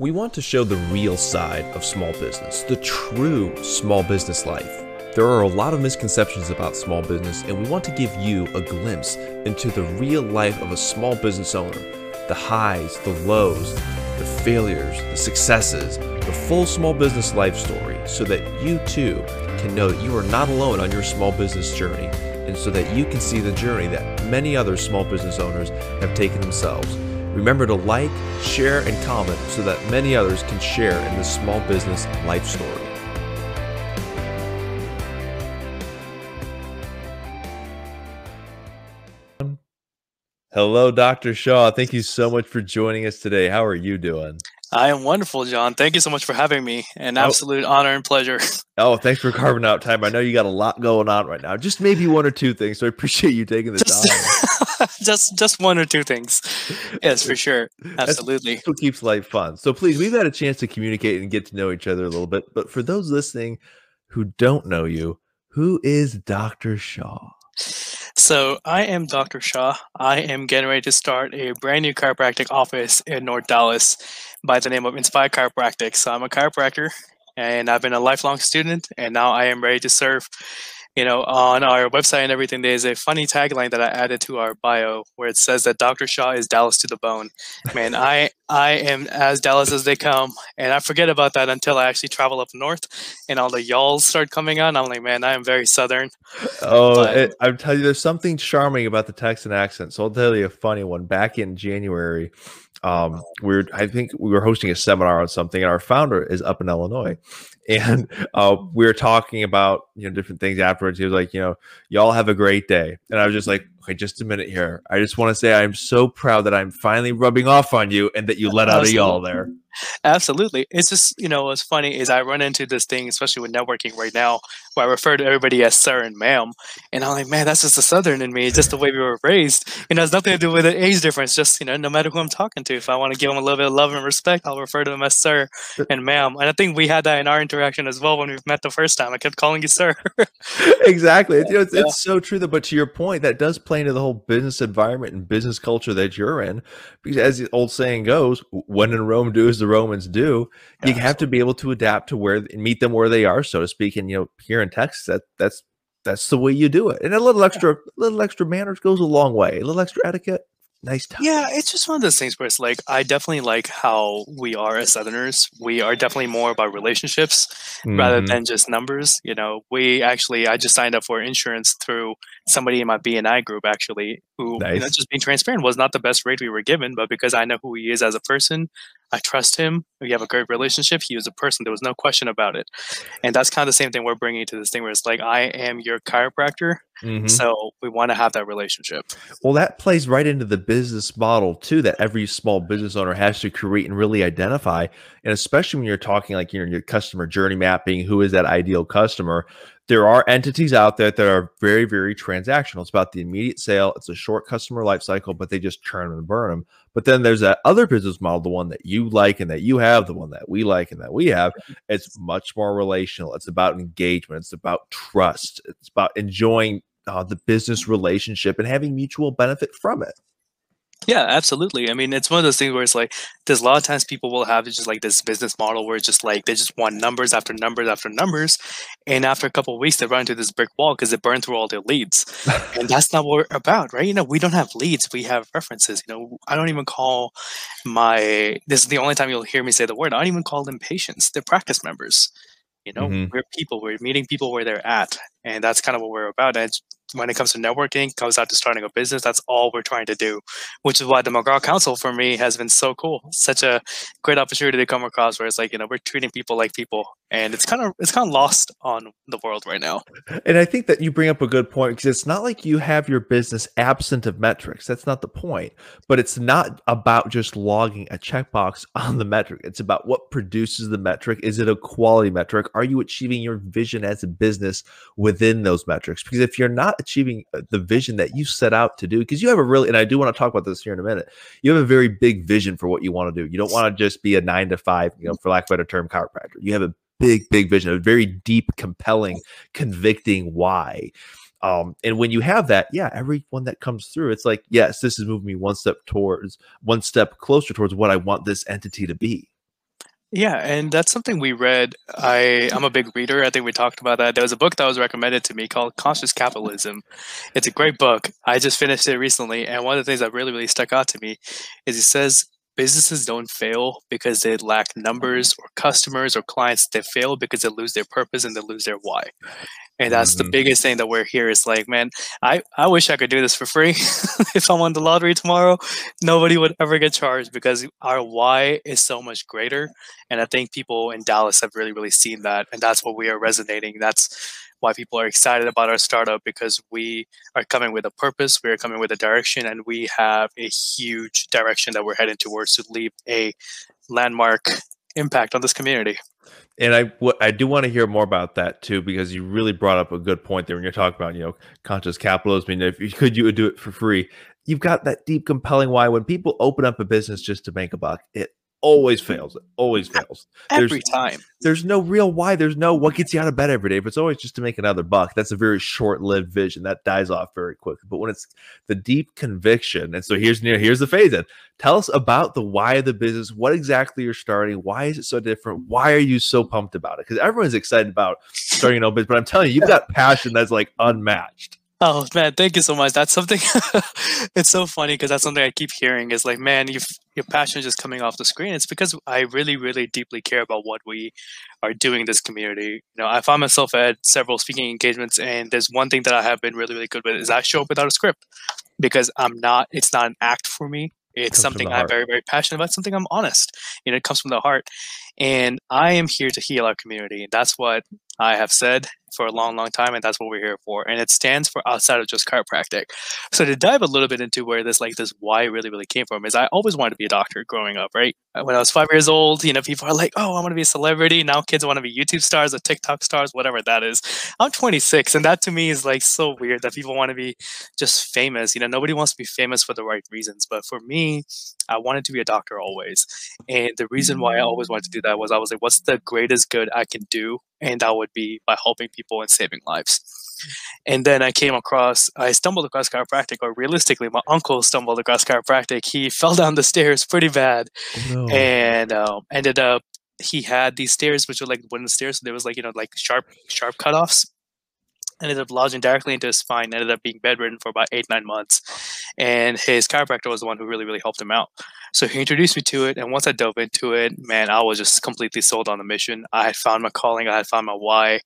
We want to show the real side of small business, the true small business life. There are a lot of misconceptions about small business, and we want to give you a glimpse into the real life of a small business owner the highs, the lows, the failures, the successes, the full small business life story, so that you too can know that you are not alone on your small business journey, and so that you can see the journey that many other small business owners have taken themselves. Remember to like, share, and comment so that many others can share in this small business life story. Hello, Dr. Shaw. Thank you so much for joining us today. How are you doing? I am wonderful, John. Thank you so much for having me. An oh. absolute oh. honor and pleasure. Oh, thanks for carving out time. I know you got a lot going on right now. Just maybe one or two things. So I appreciate you taking the time. just just one or two things. Yes, for sure. Absolutely. That's what keeps life fun. So please, we've had a chance to communicate and get to know each other a little bit. But for those listening who don't know you, who is Dr. Shaw? So I am Dr. Shaw. I am getting ready to start a brand new chiropractic office in North Dallas by the name of Inspire Chiropractic. So I'm a chiropractor and I've been a lifelong student and now I am ready to serve you know, on our website and everything, there's a funny tagline that I added to our bio where it says that Dr. Shaw is Dallas to the bone. Man, I I am as Dallas as they come, and I forget about that until I actually travel up north and all the y'alls start coming on. I'm like, man, I am very southern. Oh, it, I'm telling you, there's something charming about the Texan accent. So I'll tell you a funny one. Back in January, um, we're I think we were hosting a seminar on something, and our founder is up in Illinois, and uh, we were talking about you know different things afterwards. He was like, you know, y'all have a great day, and I was just like, okay, just a minute here. I just want to say I'm so proud that I'm finally rubbing off on you, and that you let out a y'all there. Absolutely. It's just, you know, what's funny is I run into this thing, especially with networking right now, where I refer to everybody as sir and ma'am. And I'm like, man, that's just the southern in me. It's just the way we were raised. You know, it's nothing to do with the age difference. Just, you know, no matter who I'm talking to, if I want to give them a little bit of love and respect, I'll refer to them as sir uh and ma'am. And I think we had that in our interaction as well when we met the first time. I kept calling you sir. exactly. You know, it's, yeah. it's so true. That, but to your point, that does play into the whole business environment and business culture that you're in. Because as the old saying goes, when in Rome, do as the Romans do. You have to be able to adapt to where and meet them where they are, so to speak. And you know, here in Texas, that that's that's the way you do it. And a little extra, a little extra manners goes a long way. A little extra etiquette nice time. Yeah, it's just one of those things where it's like I definitely like how we are as Southerners. We are definitely more about relationships mm-hmm. rather than just numbers. You know, we actually I just signed up for insurance through somebody in my BNI group actually who nice. you know just being transparent was not the best rate we were given, but because I know who he is as a person, I trust him. We have a great relationship. He was a person. There was no question about it. And that's kind of the same thing we're bringing to this thing where it's like, I am your chiropractor. Mm-hmm. So we want to have that relationship. Well, that plays right into the business model too, that every small business owner has to create and really identify. And especially when you're talking like you know, your customer journey mapping, who is that ideal customer? there are entities out there that are very, very transactional. It's about the immediate sale. It's a short customer life cycle, but they just churn and burn them. But then there's that other business model, the one that you like and that you have, the one that we like and that we have. It's much more relational. It's about engagement. It's about trust. It's about enjoying uh, the business relationship and having mutual benefit from it. Yeah, absolutely. I mean, it's one of those things where it's like there's a lot of times people will have just like this business model where it's just like they just want numbers after numbers after numbers, and after a couple of weeks they run into this brick wall because they burn through all their leads, and that's not what we're about, right? You know, we don't have leads, we have references. You know, I don't even call my this is the only time you'll hear me say the word. I don't even call them patients; they're practice members. You know, mm-hmm. we're people. We're meeting people where they're at, and that's kind of what we're about. And when it comes to networking, comes out to starting a business, that's all we're trying to do, which is why the McGraw Council for me has been so cool. Such a great opportunity to come across where it's like, you know, we're treating people like people. And it's kind of it's kind of lost on the world right now. And I think that you bring up a good point because it's not like you have your business absent of metrics. That's not the point. But it's not about just logging a checkbox on the metric. It's about what produces the metric. Is it a quality metric? Are you achieving your vision as a business within those metrics? Because if you're not achieving uh, the vision that you set out to do because you have a really and I do want to talk about this here in a minute. You have a very big vision for what you want to do. You don't want to just be a 9 to 5, you know, for lack of a better term chiropractor. You have a big big vision, a very deep, compelling, convicting why. Um, and when you have that, yeah, everyone that comes through, it's like, yes, this is moving me one step towards one step closer towards what I want this entity to be. Yeah, and that's something we read. I I'm a big reader. I think we talked about that. There was a book that was recommended to me called Conscious Capitalism. It's a great book. I just finished it recently, and one of the things that really really stuck out to me is it says businesses don't fail because they lack numbers or customers or clients. They fail because they lose their purpose and they lose their why. And that's mm-hmm. the biggest thing that we're here is like, man, I, I wish I could do this for free. if I won the lottery tomorrow, nobody would ever get charged because our why is so much greater. And I think people in Dallas have really, really seen that. And that's what we are resonating. That's why people are excited about our startup because we are coming with a purpose, we are coming with a direction, and we have a huge direction that we're heading towards to leave a landmark impact on this community. And I, w- I do want to hear more about that too, because you really brought up a good point there when you're talking about, you know, conscious capitalism. I mean, if you could, you would do it for free. You've got that deep, compelling why. When people open up a business just to make a buck, it always mm-hmm. fails. It always fails. Every there's, time. There's no real why. There's no what gets you out of bed every day. If it's always just to make another buck, that's a very short-lived vision that dies off very quickly. But when it's the deep conviction, and so here's near here's the phase in. Tell us about the why of the business. What exactly you're starting? Why is it so different? Why are you so pumped about it? Because everyone's excited about starting an own business, but I'm telling you, you've got passion that's like unmatched. Oh man, thank you so much. That's something. it's so funny because that's something I keep hearing. Is like, man, you your passion is just coming off the screen. It's because I really, really deeply care about what we are doing in this community. You know, I find myself at several speaking engagements, and there's one thing that I have been really, really good with is I show up without a script because I'm not. It's not an act for me. It's something I'm very, very passionate about. Something I'm honest. You know, it comes from the heart, and I am here to heal our community. And that's what I have said for a long, long time, and that's what we're here for. And it stands for outside of just chiropractic. So to dive a little bit into where this like this why really, really came from is I always wanted to be a doctor growing up, right? Uh, when I was five years old, you know, people are like, oh, I want to be a celebrity. Now kids want to be YouTube stars or TikTok stars, whatever that is. I'm 26, and that to me is like so weird that people want to be just famous. You know, nobody wants to be famous for the right reasons. But for me, I wanted to be a doctor always. And the reason why I always wanted to do that was I was like, what's the greatest good I can do? And that would be by helping people and saving lives. And then I came across, I stumbled across chiropractic, or realistically, my uncle stumbled across chiropractic. He fell down the stairs pretty bad oh, no. and um, ended up, he had these stairs, which were like wooden stairs. So there was like, you know, like sharp, sharp cutoffs ended up lodging directly into his spine, ended up being bedridden for about eight, nine months. And his chiropractor was the one who really, really helped him out. So he introduced me to it. And once I dove into it, man, I was just completely sold on the mission. I had found my calling, I had found my why.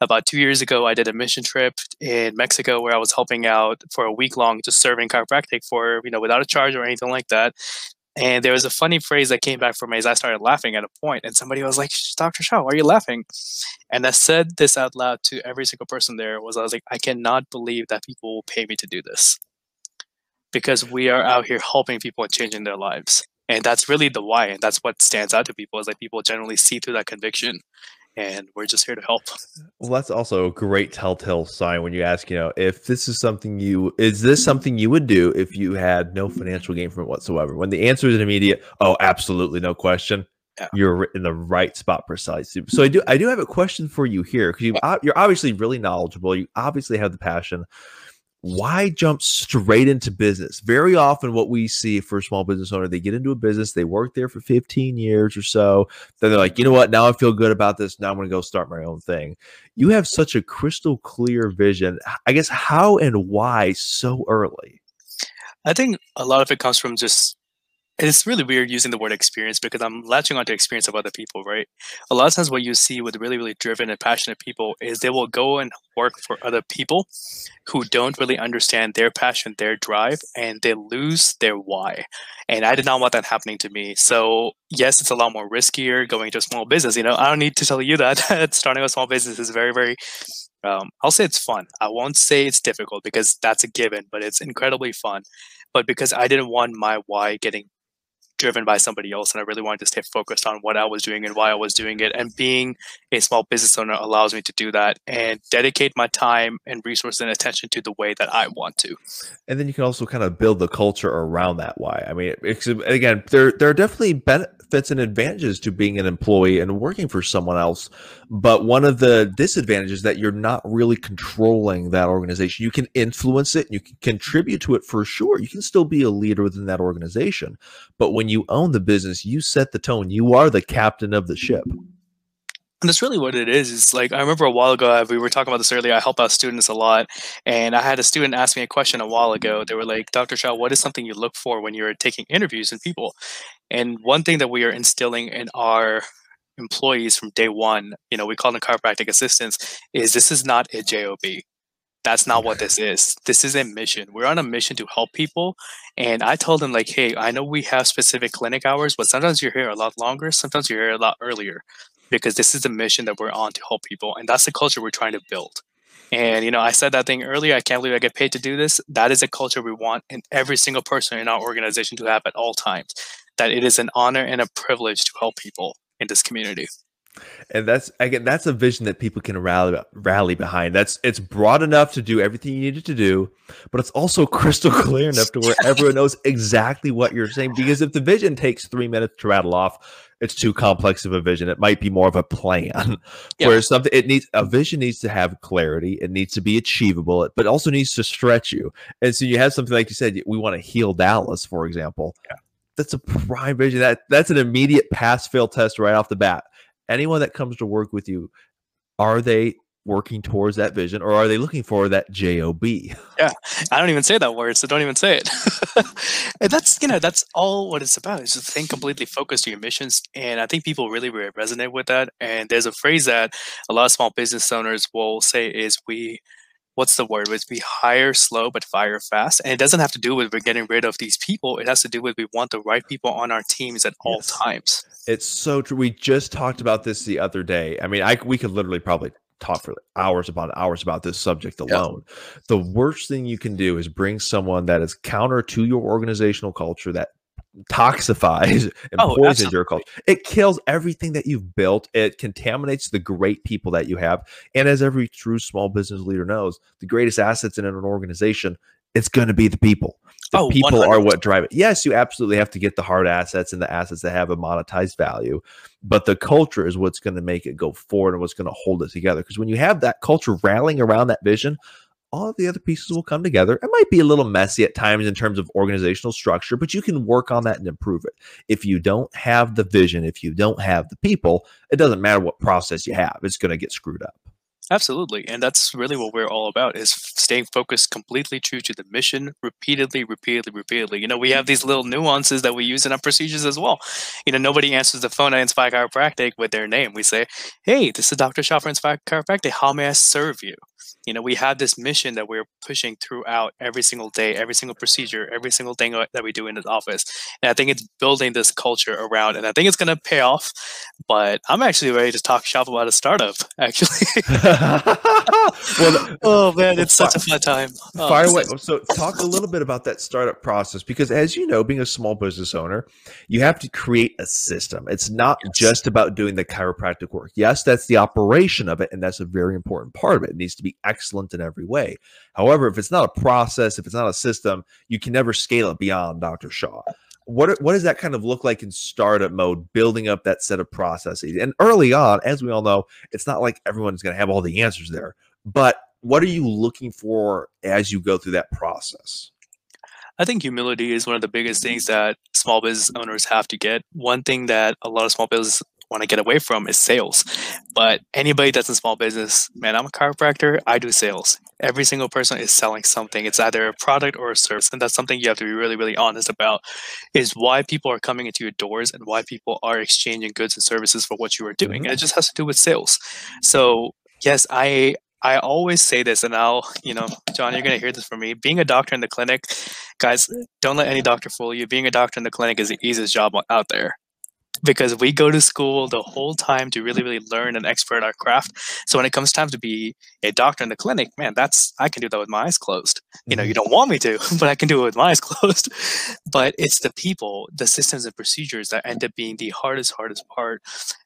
About two years ago, I did a mission trip in Mexico where I was helping out for a week long, just serving chiropractic for, you know, without a charge or anything like that. And there was a funny phrase that came back from me as I started laughing at a point, and somebody was like, "Dr. Shaw, why are you laughing?" And I said this out loud to every single person there. Was I was like, "I cannot believe that people will pay me to do this, because we are out here helping people and changing their lives." And that's really the why, and that's what stands out to people is like people generally see through that conviction and we're just here to help. Well, that's also a great telltale sign when you ask, you know, if this is something you is this something you would do if you had no financial gain from it whatsoever? When the answer is an immediate, oh, absolutely, no question. Yeah. You're in the right spot precisely. So I do I do have a question for you here because you you're obviously really knowledgeable. You obviously have the passion why jump straight into business? Very often, what we see for a small business owner, they get into a business, they work there for 15 years or so. Then they're like, you know what? Now I feel good about this. Now I'm going to go start my own thing. You have such a crystal clear vision. I guess how and why so early? I think a lot of it comes from just it's really weird using the word experience because I'm latching onto experience of other people, right? A lot of times, what you see with really, really driven and passionate people is they will go and work for other people who don't really understand their passion, their drive, and they lose their why. And I did not want that happening to me. So, yes, it's a lot more riskier going to a small business. You know, I don't need to tell you that starting a small business is very, very um, I'll say it's fun. I won't say it's difficult because that's a given, but it's incredibly fun. But because I didn't want my why getting driven by somebody else and I really wanted to stay focused on what I was doing and why I was doing it. And being a small business owner allows me to do that and dedicate my time and resources and attention to the way that I want to. And then you can also kind of build the culture around that why. I mean, again, there there are definitely ben- benefits and advantages to being an employee and working for someone else. But one of the disadvantages that you're not really controlling that organization. You can influence it, you can contribute to it for sure. You can still be a leader within that organization. But when you own the business, you set the tone. You are the captain of the ship. And that's really what it is. It's like I remember a while ago uh, we were talking about this earlier. I help out students a lot, and I had a student ask me a question a while ago. They were like, "Dr. Shaw, what is something you look for when you're taking interviews and people?" And one thing that we are instilling in our employees from day one, you know, we call them chiropractic assistants, is this is not a job. That's not what this is. This is a mission. We're on a mission to help people. And I told them, like, hey, I know we have specific clinic hours, but sometimes you're here a lot longer. Sometimes you're here a lot earlier because this is the mission that we're on to help people. And that's the culture we're trying to build. And, you know, I said that thing earlier. I can't believe I get paid to do this. That is a culture we want in every single person in our organization to have at all times. That it is an honor and a privilege to help people in this community and that's again that's a vision that people can rally rally behind. That's it's broad enough to do everything you needed to do but it's also crystal clear enough to where everyone knows exactly what you're saying. Because if the vision takes three minutes to rattle off it's too complex of a vision. It might be more of a plan. Yeah. whereas something it needs a vision needs to have clarity. It needs to be achievable. But also needs to stretch you. And so you have something like you said we want to heal dallas for example. Yeah. that's a prime vision. That that's an immediate pass fail test right off the bat anyone that comes to work with you, are they working towards that vision or are they looking for that job yeah i don't even say that word so don't even say it. And that's you know that's all what it's about is to think completely focused to your missions and i think people really, really resonate with that and there's a phrase that a lot of small business owners will say is we what's the word? It's we hire slow but fire fast. And it doesn't have to do with we're getting rid of these people. It has to do with we want the right people on our teams at all times. It's so true. We just talked about this the other day. I mean, I we could literally probably talk for hours upon hours about this subject alone. The worst thing you can do is bring someone that is counter to your organizational culture that toxifies and oh, poisons absolutely. your culture. It kills everything that you've built. It contaminates the great people that you have. And as every true small business leader knows, the greatest assets in an organization, it's going to be the people. The oh, people 100%. are what drive it. Yes, you absolutely have to get the hard assets and the assets that have a monetized value, but the culture is what's going to make it go forward and what's going to hold it together. Because when you have that culture rallying around that vision, all of the other pieces will come together. It might be a little messy at times in terms of organizational structure, but you can work on that and improve it. If you don't have the vision, if you don't have the people, it doesn't matter what process you have, it's going to get screwed up. Absolutely. And that's really what we're all about is staying focused completely true to the mission repeatedly, repeatedly, repeatedly. You know, we have these little nuances that we use in our procedures as well. You know, nobody answers the phone at Inspire Chiropractic with their name. We say, hey, this is Dr. Shaw for Inspire Chiropractic. How may I serve you? You know we have this mission that we're pushing throughout every single day every single procedure every single thing uh, that we do in the office. And i think it's building this culture around and i think it's going to pay off but i'm actually ready to talk shop about a startup actually. Well, oh man it's such a fun time. Oh, fire away oh, so talk a little bit about that startup process because as you know being a small business owner you have to create a system. It's not yes. just about doing the chiropractic work. Yes that's the operation of it and that's a very important part of it. It needs to be excellent in every way. However, if it's not a process, if it's not a system, you can never scale it beyond Dr. Shaw. What, what does that kind of look like in startup mode, building up that set of processes? And early on, as we all know, it's not like everyone's going to have all the answers there. But what are you looking for as you go through that process? I think humility is one of the biggest things that small business owners have to get. One thing that a lot of small business want to get away from is sales. But anybody that's in small business, man, I'm a chiropractor, I do sales. Every single person is selling something. It's either a product or a service. And that's something you have to be really, really honest about is why people are coming into your doors and why people are exchanging goods and services for what you are doing. Mm-hmm. And it just has to do with sales. So yes, I I always say this, and I'll, you know, John, you're going to hear this from me. Being a doctor in the clinic, guys, don't let any doctor fool you. Being a doctor in the clinic is the easiest job out there because we go to school the whole time to really really learn and expert our craft. So when it comes time to be a doctor in the clinic man that's i can do that with my eyes closed. You know you mm-hmm. don't want me to but i can do it with my eyes closed. But it's the people the systems and procedures that end up being the hardest hardest part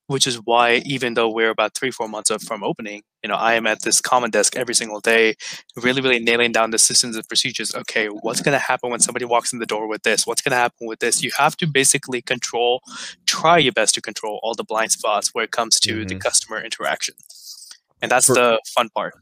which is why even though we're about three four months up from opening You know, I am at this common desk every single day, really, really nailing down the systems and procedures. Okay, what's going to happen when somebody walks in the door with this? What's going to happen with this? You have to basically control, try your best to control all the blind spots where it comes to mm-hmm. the customer interaction and that's For, the fun part.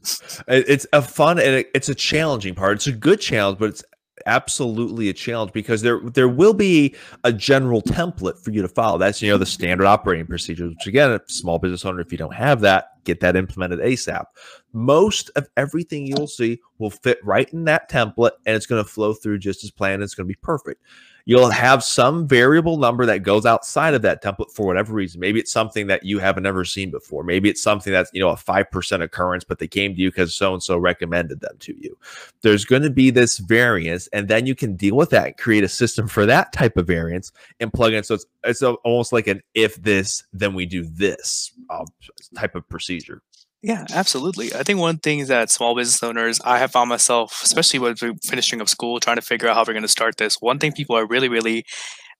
It's a fun and it's a challenging part. It's a good challenge, but it's absolutely a challenge because there there will be a general template for you to follow. That's you know the standard operating procedures. Which again, a small business owner, if you don't have that, get that implemented ASAP. Most of everything you'll see will fit right in that template, and it's going to flow through just as planned. It's going to be perfect you'll have some variable number that goes outside of that template for whatever reason. Maybe it's something that you haven't ever seen before. Maybe it's something that's, you know, a 5% occurrence, but they came to you because so and so recommended them to you. There's going to be this variance, and then you can deal with that and create a system for that type of variance and plug in. So it's, it's almost like an if this, then we do this uh, type of procedure. Yeah, absolutely. I think one thing that small business owners, I have found myself, especially with finishing up school, trying to figure out how we're going to start this. One thing people are really, really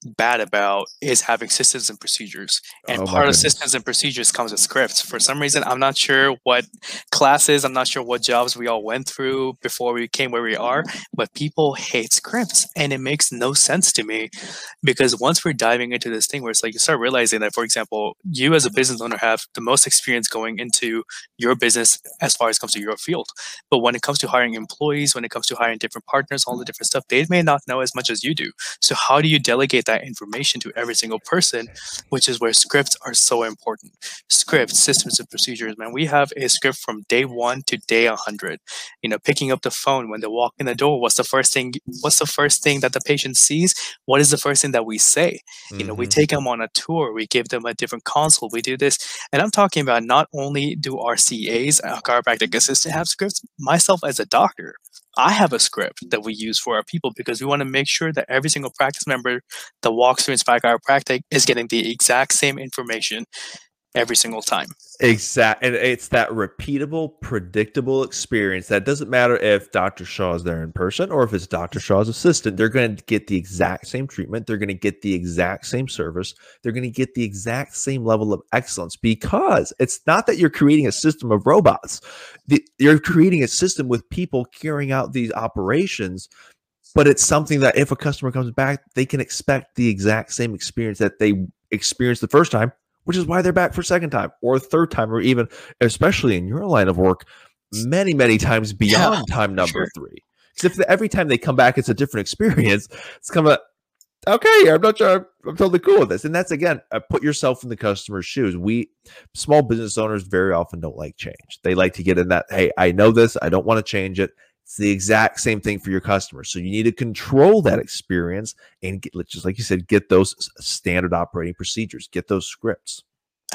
bad about is having systems and procedures. And oh part of systems and procedures comes with scripts. For some reason, I'm not sure what classes, I'm not sure what jobs we all went through before we came where we are, but people hate scripts. And it makes no sense to me because once we're diving into this thing where it's like you start realizing that, for example, you as a business owner have the most experience going into your business as far as comes to your field. But when it comes to hiring employees, when it comes to hiring different partners, all the different stuff, they may not know as much as you do. So how do you delegate that? That information to every single person, which is where scripts are so important. Scripts, systems, and procedures, man. We have a script from day one to day 100. You know, picking up the phone when they walk in the door. What's the first thing? What's the first thing that the patient sees? What is the first thing that we say? You mm-hmm. know, we mm-hmm. take them on a tour. We give them a different consult. We do this, and I'm talking about not only do our CAs, our chiropractic assistant, have scripts. Myself as a doctor, I have a script that we use for our people because we want to make sure that every single practice member that walks through Inspire Chiropractic is getting the exact same information every single time. Exactly. And it's that repeatable, predictable experience that doesn't matter if Dr. Shaw is there in person or if it's Dr. Shaw's assistant, they're going to get the exact same treatment. They're going to get the exact same service. They're going to get the exact same level of excellence because it's not that you're creating a system of robots. you're creating a system with people carrying out these operations but it's something that if a customer comes back, they can expect the exact same experience that they experienced the first time which is why they're back for second time or third time, or even, especially in your line of work, many, many times beyond yeah, time number sure. three. Because if every time they come back, it's a different experience, it's kind of okay, I'm not sure I'm totally cool with this. And that's again, uh, put yourself in the customer's shoes. We small business owners very often don't like change. They like to get in that, hey, I know this, I don't want to change it. It's the exact same thing for your customers. So you need to control that experience and get, just like you said, get those standard operating procedures, get those scripts.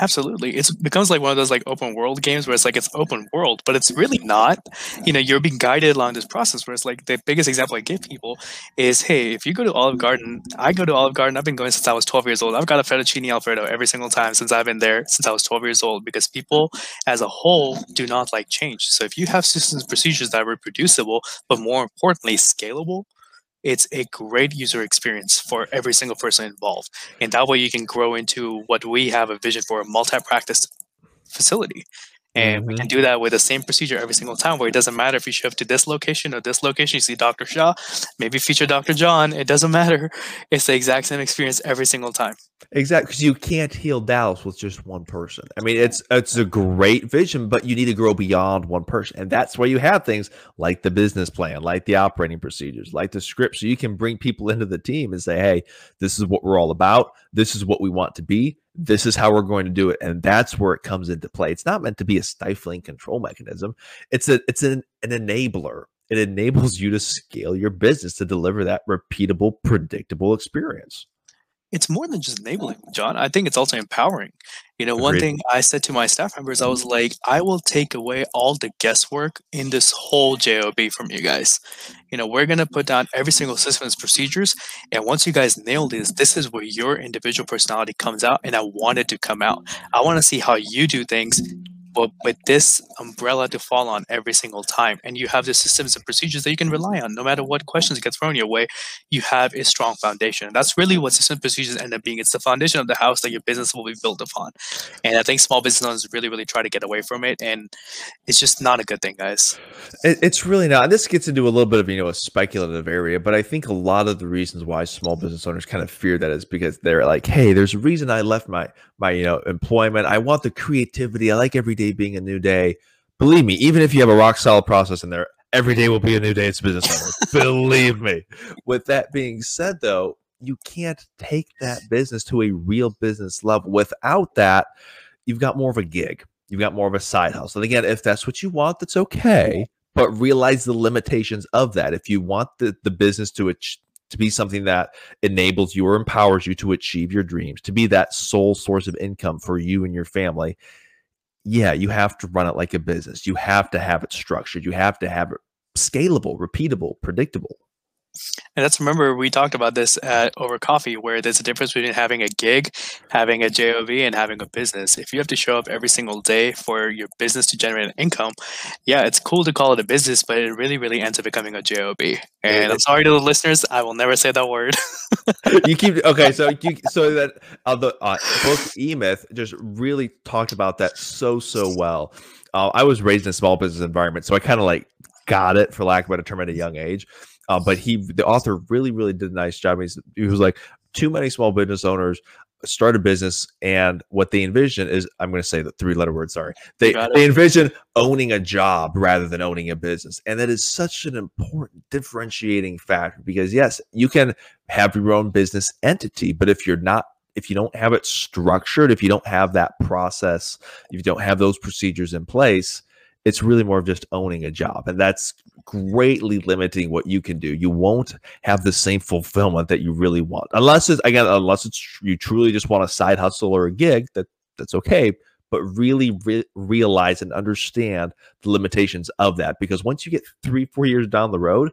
Absolutely. It becomes like one of those like open world games where it's like it's open world, but it's really not. You know, you're being guided along this process where it's like the biggest example I give people is hey, if you go to Olive Garden, I go to Olive Garden, I've been going since I was 12 years old. I've got a fettuccine alfredo every single time since I've been there since I was 12 years old because people as a whole do not like change. So if you have systems procedures that are reproducible, but more importantly, scalable, it's a great user experience for every single person involved. And that way you can grow into what we have a vision for a multi-practice facility. And mm-hmm. we can mm-hmm. do that with the same procedure every single time where it doesn't matter if you show up to this location or this location, you see Dr. Shaw, maybe feature Dr. John. It doesn't matter. It's the exact same experience every single time. Exactly. Because you can't heal Dallas with just one person. I mean, it's it's a great vision, but you need to grow beyond one person. And that's why you have things like the business plan, like the operating procedures, like the script. So you can bring people into the team and say, hey, this is what we're all about. This is what we want to be this is how we're going to do it and that's where it comes into play it's not meant to be a stifling control mechanism it's a it's an, an enabler it enables you to scale your business to deliver that repeatable predictable experience it's more than just enabling, John. I think it's also empowering. You know, one thing I said to my staff members, I was like, I will take away all the guesswork in this whole JOB from you guys. You know, we're going to put down every single system's procedures. And once you guys nail this, this is where your individual personality comes out. And I want it to come out. I want to see how you do things but with this umbrella to fall on every single time, and you have the systems and procedures that you can rely on, no matter what questions get thrown your way, you have a strong foundation. That's really what system procedures end up being. It's the foundation of the house that your business will be built upon. And I think small business owners really, really try to get away from it, and it's just not a good thing, guys. It's really not. And this gets into a little bit of you know a speculative area, but I think a lot of the reasons why small business owners kind of fear that is because they're like, hey, there's a reason I left my my you know employment. I want the creativity. I like every day being a new day. Believe me, even if you have a rock solid process in there, every day will be a new day It's a business. Believe me. With that being said, though, you can't take that business to a real business level. Without that, you've got more of a gig. You've got more of a side hustle. And again, if that's what you want, that's okay. But realize the limitations of that. If you want the, the business to achieve to be something that enables you or empowers you to achieve your dreams, to be that sole source of income for you and your family, yeah, you have to run it like a business. You have to have it structured. You have to have it scalable, repeatable, predictable. And let's remember we talked about this at over coffee, where there's a difference between having a gig, having a job, and having a business. If you have to show up every single day for your business to generate an income, yeah, it's cool to call it a business, but it really, really ends up becoming a job. And I'm sorry to the listeners, I will never say that word. you keep okay, so you so that the uh, book E Myth just really talked about that so so well. Uh, I was raised in a small business environment, so I kind of like got it, for lack of a better term, at a young age. Uh, but he, the author, really, really did a nice job. He's, he was like, too many small business owners start a business, and what they envision is, I'm going to say the three letter word. Sorry, they they envision owning a job rather than owning a business, and that is such an important differentiating factor because yes, you can have your own business entity, but if you're not if you don't have it structured, if you don't have that process, if you don't have those procedures in place, it's really more of just owning a job. And that's greatly limiting what you can do. You won't have the same fulfillment that you really want. Unless it's again, unless it's you truly just want a side hustle or a gig, that that's okay. But really re- realize and understand the limitations of that. Because once you get three, four years down the road,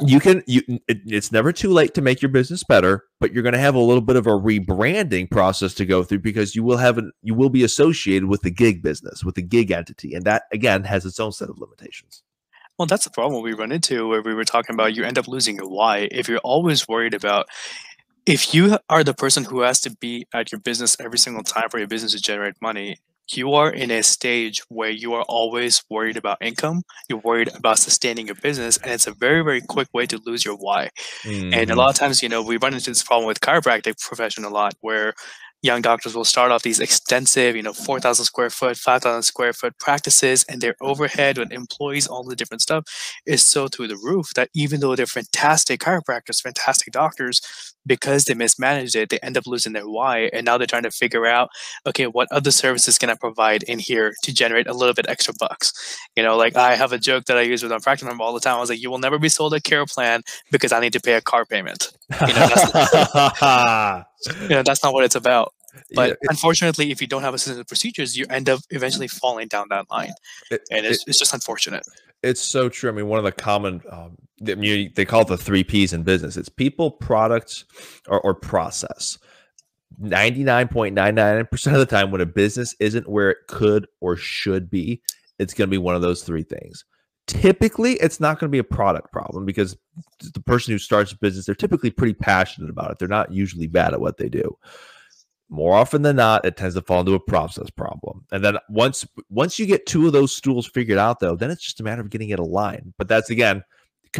you can you it, it's never too late to make your business better but you're going to have a little bit of a rebranding process to go through because you will have an, you will be associated with the gig business with the gig entity and that again has its own set of limitations well that's the problem we run into where we were talking about you end up losing your why if you're always worried about if you are the person who has to be at your business every single time for your business to generate money you are in a stage where you are always worried about income you're worried about sustaining your business and it's a very very quick way to lose your why mm-hmm. and a mm-hmm. lot of times you know we run into this problem with chiropractic profession a lot where young doctors will start off these extensive, you know, 4,000 square foot, 5,000 square foot practices, and their overhead with employees, all the different stuff is so through the roof that even though they're fantastic chiropractors, fantastic doctors, because they mismanaged it, they end up losing their why. And now they're trying to figure out, okay, what other services can I provide in here to generate a little bit extra bucks? You know, like I have a joke that I use with my practice all the time. I was like, you will never be sold a care plan because I need to pay a car payment. You know, that's, you know, that's not what it's about. But yeah, unfortunately, if you don't have a system of procedures, you end up eventually falling down that line, it, and it's, it, it's just unfortunate. It's so true. I mean, one of the common um, they call it the three P's in business. It's people, products, or, or process. 99.99% of the time, when a business isn't where it could or should be, it's going to be one of those three things. Typically, it's not going to be a product problem because the person who starts a business, they're typically pretty passionate about it. They're not usually bad at what they do more often than not it tends to fall into a process problem. And then once once you get two of those stools figured out though then it's just a matter of getting it aligned. But that's again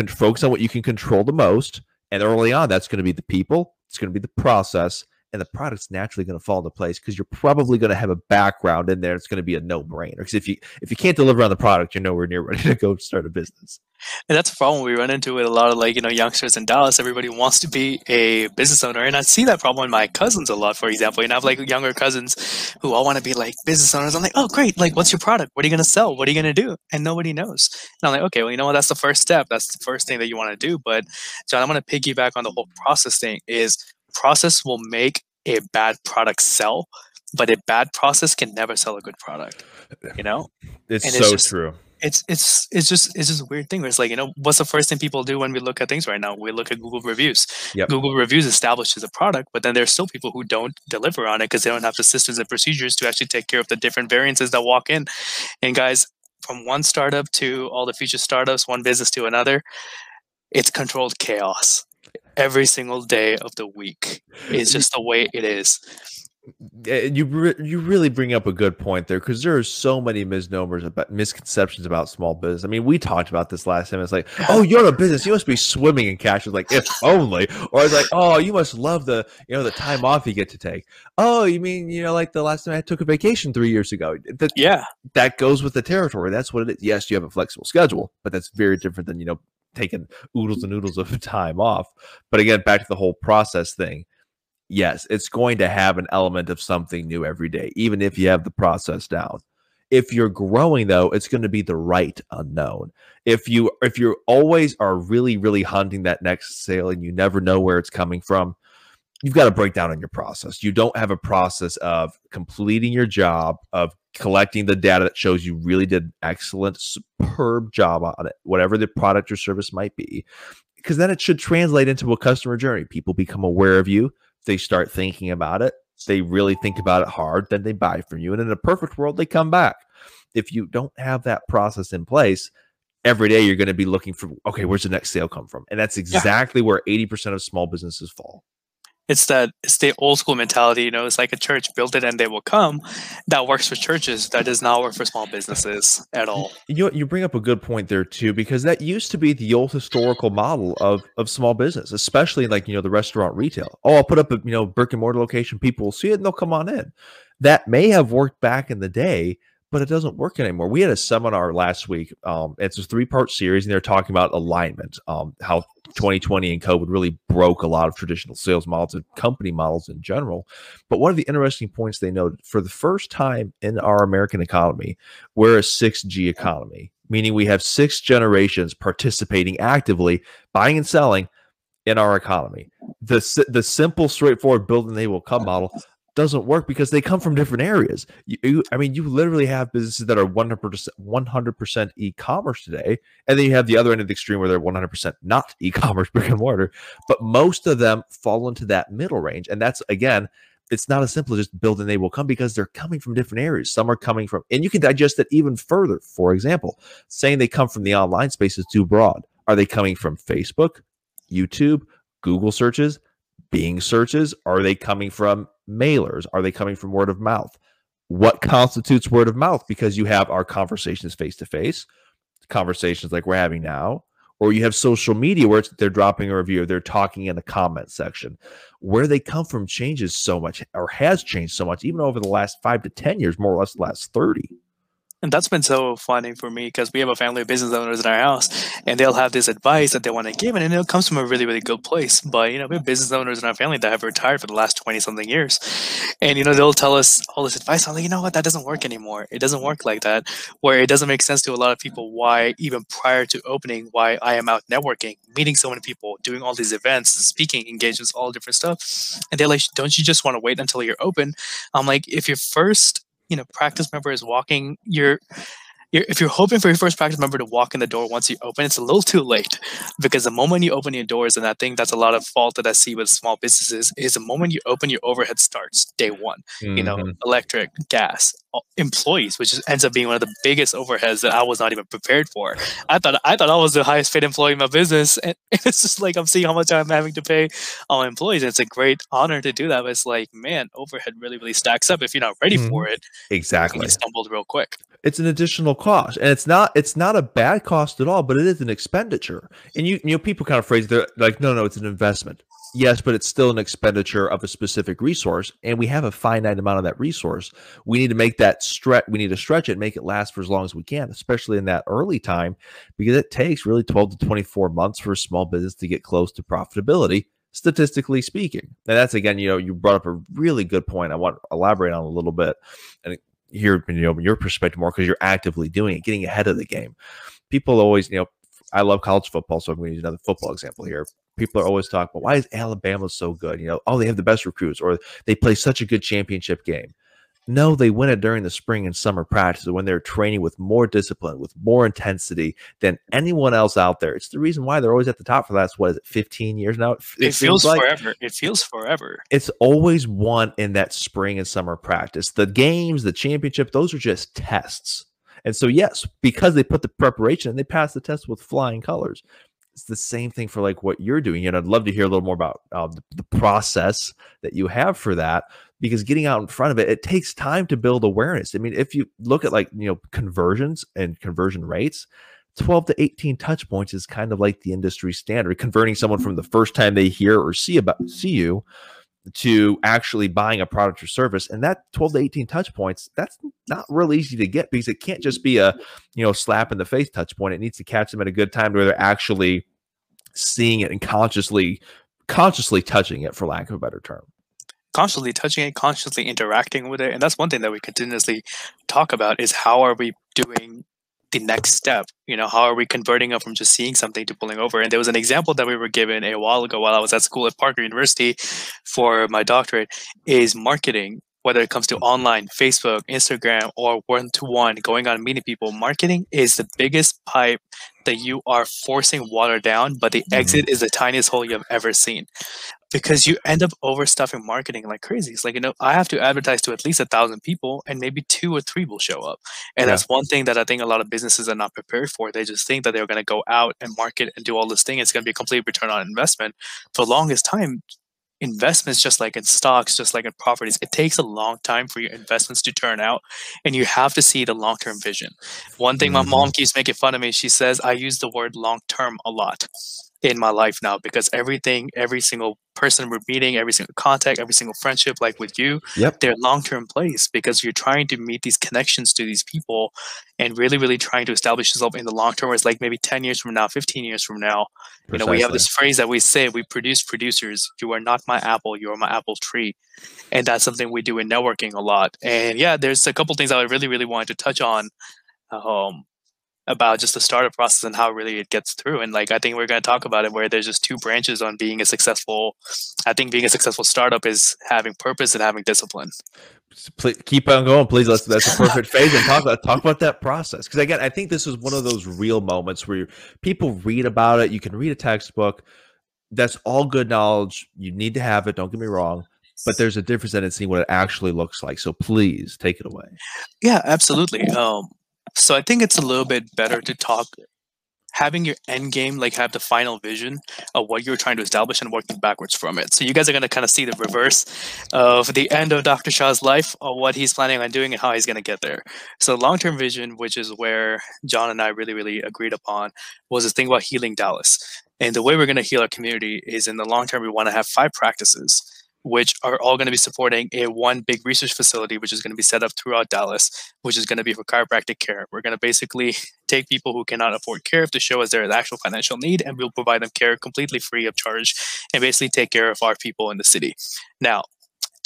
focus on what you can control the most. And early on that's going to be the people. It's going to be the process and the product's naturally going to fall into place because you're probably going to have a background in there. It's going to be a no brainer because if you if you can't deliver on the product, you're nowhere near ready to go start a business. And that's a problem we run into with a lot of like you know youngsters in Dallas. Everybody wants to be a business owner, and I see that problem in my cousins a lot. For example, and I have like younger cousins who all want to be like business owners. I'm like, oh great, like what's your product? What are you going to sell? What are you going to do? And nobody knows. And I'm like, okay, well you know what? That's the first step. That's the first thing that you want to do. But John, I'm going to piggyback on the whole process thing. Is process will make a bad product sell, but a bad process can never sell a good product. You know, it's, so just, true. it's it's it's just it's just a weird thing where it's like you know what's the first thing people do when we look at things right now we look at google reviews Yep. google reviews establishes a product but then there's still people who don't deliver on it because they don't have the systems and procedures to actually take care of the different variances that walk in and guys from one startup to all the future startups one business to another it's controlled chaos every single day of the week it's just the way it is you re- you really bring up a good point there because there are so many misnomers about misconceptions about small business. I mean, we talked about this last time. It's like, oh, you're a business, you must be swimming in cash. It's like, if only, or it's like, oh, you must love the you know the time off you get to take. Oh, you mean you know like the last time I took a vacation three years ago? That yeah that goes with the territory. That's what it is. Yes, you have a flexible schedule, but that's very different than you know taking oodles and oodles of time off. But again, back to the whole process thing yes, it's going to have an element of something new every day, even if you have the process down. If you're growing though, it's going to be the right unknown. If you if you always are really really hunting that next sale and you never know where it's coming from, you've got to break down on your process. You don't have a process of completing your job of collecting the data that shows you really did an excellent superb job on it, whatever the product or service might be. Because then it should translate into a customer journey. People become aware of you they start thinking about it, they really think about it hard, then they buy from you. And in a perfect world, they come back. If you don't have that process in place, every day you're going to be looking for, okay, where's the next sale come from? And that's exactly yeah. where 80% of small businesses fall it's that it's the old school mentality you know it's like a church build it and they will come that works for churches that does not work for small businesses at all you you bring up a good point there too because that used to be the old historical model of of small business especially like you know the restaurant retail oh i'll put up a you know brick and mortar location people will see it and they'll come on in that may have worked back in the day but it doesn't work anymore. We had a seminar last week. Um, it's a three part series, and they're talking about alignment, um, how 2020 and COVID really broke a lot of traditional sales models and company models in general. But one of the interesting points they noted for the first time in our American economy, we're a 6G economy, meaning we have six generations participating actively, buying and selling in our economy. The, the simple, straightforward build and they will come model doesn't work because they come from different areas. You, you, I mean, you literally have businesses that are 100%, 100% e-commerce today, and then you have the other end of the extreme where they're 100% not e-commerce brick and mortar. But most of them fall into that middle range, and that's again, it's not as simple as just build and they will come because they're coming from different areas. Some are coming from, and you can digest it even further. For example, saying they come from the online space is too broad. Are they coming from Facebook, YouTube, Google searches, Bing searches? Are they coming from mailers? Are they coming from word of mouth? What constitutes word of mouth? Because you have our conversations face to face, conversations like we're having now, or you have social media where they're dropping a review, they're talking in the comment section. Where they come from changes so much or has changed so much, even over the last five to 10 years, more or less the last 30 and that's been so funny for me because we have a family of business owners in our house and they'll have this advice that they want to give and it comes from a really really good place. But you know we have business owners in our family that have retired for the last 20 something years and you know they'll tell us all this advice. I'm like you know what? That doesn't work anymore. It doesn't work like that where it doesn't make sense to a lot of people why even prior to opening why i am out networking meeting so many people doing all these events speaking engagements all different stuff. And they're like don't you just want to wait until you're open? I'm like if you're first you know practice member is walking your you're, if you're hoping for your first practice member to walk in the door once you open, it's a little too late because the moment you open your doors, and I think that's a lot of fault that I see with small businesses, is the moment you open your overhead starts day one. Mm-hmm. You know, mm-hmm. electric, gas, employees, which ends up being one of the biggest overheads that I was not even prepared for. I thought I thought I was the highest paid employee in my business, and it's just like I'm seeing how much I'm having to pay on employees. And it's a great honor to do that. But it's like, man, overhead really, really stacks up if you're not ready mm-hmm. for it. Exactly, you stumbled real quick it's an additional cost and it's not it's not a bad cost at all but it is an expenditure and you you know people kind of phrase they're like no no it's an investment yes but it's still an expenditure of a specific resource and we have a finite amount of that resource we need to make that stretch we need to stretch it make it last for as long as we can especially in that early time because it takes really 12 to 24 months for a small business to get close to profitability statistically speaking and that's again you know you brought up a really good point i want to elaborate on a little bit and hear you know your perspective more because you're actively doing it, getting ahead of the game. People always, you know, I love college football, so I'm going to use another football example here. People are always talking about why is Alabama so good? You know, oh, they have the best recruits, or they play such a good championship game. No, they win it during the spring and summer practices when they're training with more discipline, with more intensity than anyone else out there. It's the reason why they're always at the top for the last, what is it, 15 years now? It, it feels like forever. It feels forever. It's always won in that spring and summer practice. The games, the championship, those are just tests. And so, yes, because they put the preparation and they pass the test with flying colors. It's the same thing for like what you're doing. And I'd love to hear a little more about uh, the, the process that you have for that because getting out in front of it, it takes time to build awareness. I mean, if you look at like, you know, conversions and conversion rates, 12 to 18 touch points is kind of like the industry standard, converting someone from the first time they hear or see about see you to actually buying a product or service. And that 12 to 18 touch points, that's not real easy to get because it can't just be a, you know, slap in the face touch point. It needs to catch them at a good time where they're actually seeing it and consciously consciously touching it for lack of a better term consciously touching it, consciously interacting with it. And that's one thing that we continuously talk about is how are we doing the next step? You know, how are we converting them from just seeing something to pulling over? And there was an example that we were given a while ago while I was at school at Parker University for my doctorate is marketing whether it comes to online, Facebook, Instagram, or one to one, going on and meeting people, marketing is the biggest pipe that you are forcing water down, but the mm-hmm. exit is the tiniest hole you've ever seen. Because you end up overstuffing marketing like crazy. It's like, you know, I have to advertise to at least a thousand people and maybe two or three will show up. And yeah. that's one thing that I think a lot of businesses are not prepared for. They just think that they're going to go out and market and do all this thing. It's going to be a complete return on investment. For the longest time, investments just like in stocks just like in properties it takes a long time for your investments to turn out and you have to see the long-term vision one thing mm-hmm. my mom keeps making fun of me she says i use the word long-term a lot in my life now because everything, every single person we're meeting, every single contact, every single friendship, like with you, yep. they're long term plays because you're trying to meet these connections to these people and really, really trying to establish yourself in the long term. It's like maybe 10 years from now, 15 years from now. Precisely. You know, we have this phrase that we say we produce producers. You are not my apple, you are my apple tree. And that's something we do in networking a lot. And yeah, there's a couple things I really, really wanted to touch on. Um, about just the startup process and how really it gets through. And like I think we're going to talk about it where there's just two branches on being a successful. I think being a successful startup is having purpose and having discipline. Please, keep on going, please. That's that's a perfect phase and talk about talk about that process because again, I think this is one of those real moments where people read about it. You can read a textbook. That's all good knowledge. You need to have it. Don't get me wrong but there's a difference in seeing what it actually looks like. So please take it away. Yeah, absolutely. Um, so I think it's a little bit better to talk having your end game like have the final vision of what you're trying to establish and working backwards from it. So you guys are going to kind of see the reverse of the end of Dr. Shah's life of what he's planning on doing and how he's going to get there. So long-term vision, which is where John and I really, really agreed upon, was this thing about healing Dallas. And the way we're going to heal our community is in the long term, we want to have five practices which are all going to be supporting a one big research facility, which is going to be set up throughout Dallas, which is going to be for chiropractic care. We're going to basically take people who cannot afford care to show us their actual financial need, and we'll provide them care completely free of charge and basically take care of our people in the city. Now,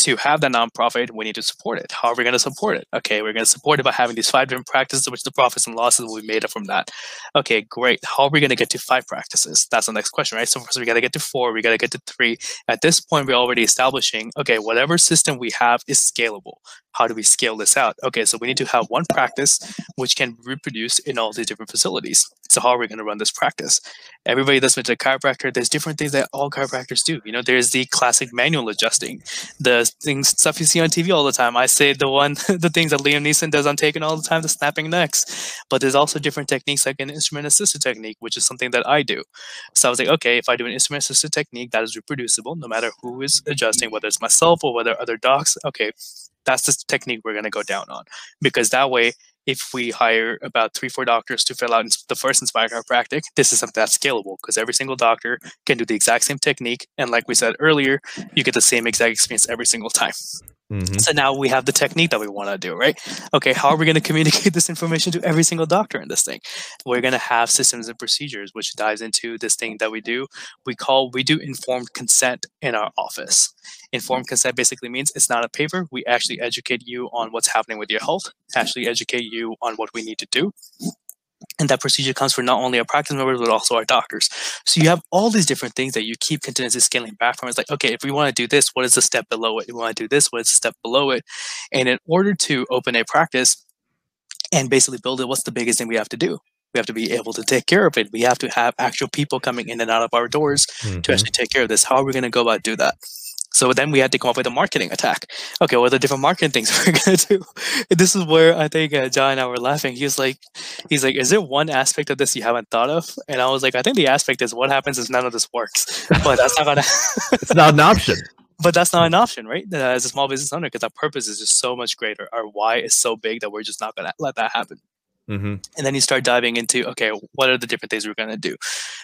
to have that nonprofit, we need to support it. How are we going to support it? Okay, we're going to support it by having these five different practices, which the profits and losses will be made up from that. Okay, great. How are we going to get to five practices? That's the next question, right? So first we got to get to four, we got to get to three. At this point, we're already establishing, okay, whatever system we have is scalable how do we scale this out? Okay, so we need to have one practice which can reproduce in all these different facilities. So how are we going to run this practice? Everybody that's been to a chiropractor, there's different things that all chiropractors do. You know, there's the classic manual adjusting, the things stuff you see on TV all the time. I say the one, the things that Liam Neeson does on Taken all the time, the snapping necks. But there's also different techniques like an instrument assisted technique, which is something that I do. So I was like, okay, if I do an instrument assisted technique that is reproducible, no matter who is adjusting, whether it's myself or whether other docs, okay, that's the technique we're to go down on because that way if we hire about three four doctors to fill out the first inspire chiropractic this is something that's scalable because every single doctor can do the exact same technique and like we said earlier you get the same exact experience every single time Mm-hmm. So now we have the technique that we want to do, right? Okay, how are we going to communicate this information to every single doctor in this thing? We're going to have systems and procedures, which dives into this thing that we do. We call we do informed consent in our office. Informed consent basically means it's not a paper. We actually educate you on what's happening with your health, actually educate you on what we need to do. And that procedure comes for not only our practice members but also our doctors. So you have all these different things that you keep continuously scaling back from. It's like okay if we want to do this what is the step below it? If we want to do this what is the step below it? And in order to open a practice and basically build it what's the biggest thing we have to do? We have to be able to take care of it. We have to have actual people coming in and out of our doors Mm-hmm. to actually take care of this. How are we going to go about do that so then we had to come up with a marketing attack. Okay, what are the different marketing things we're gonna do? And this is where I think uh, John and I were laughing. He was like, he's like, is there one aspect of this you haven't thought of? And I was like, I think the aspect is what happens is none of this works. But that's not gonna. It's not an option. but that's not an option, right? Uh, as a small business owner, because our purpose is just so much greater. Our why is so big that we're just not gonna let that happen hmm and then you start diving into okay what are the different things we're going to do?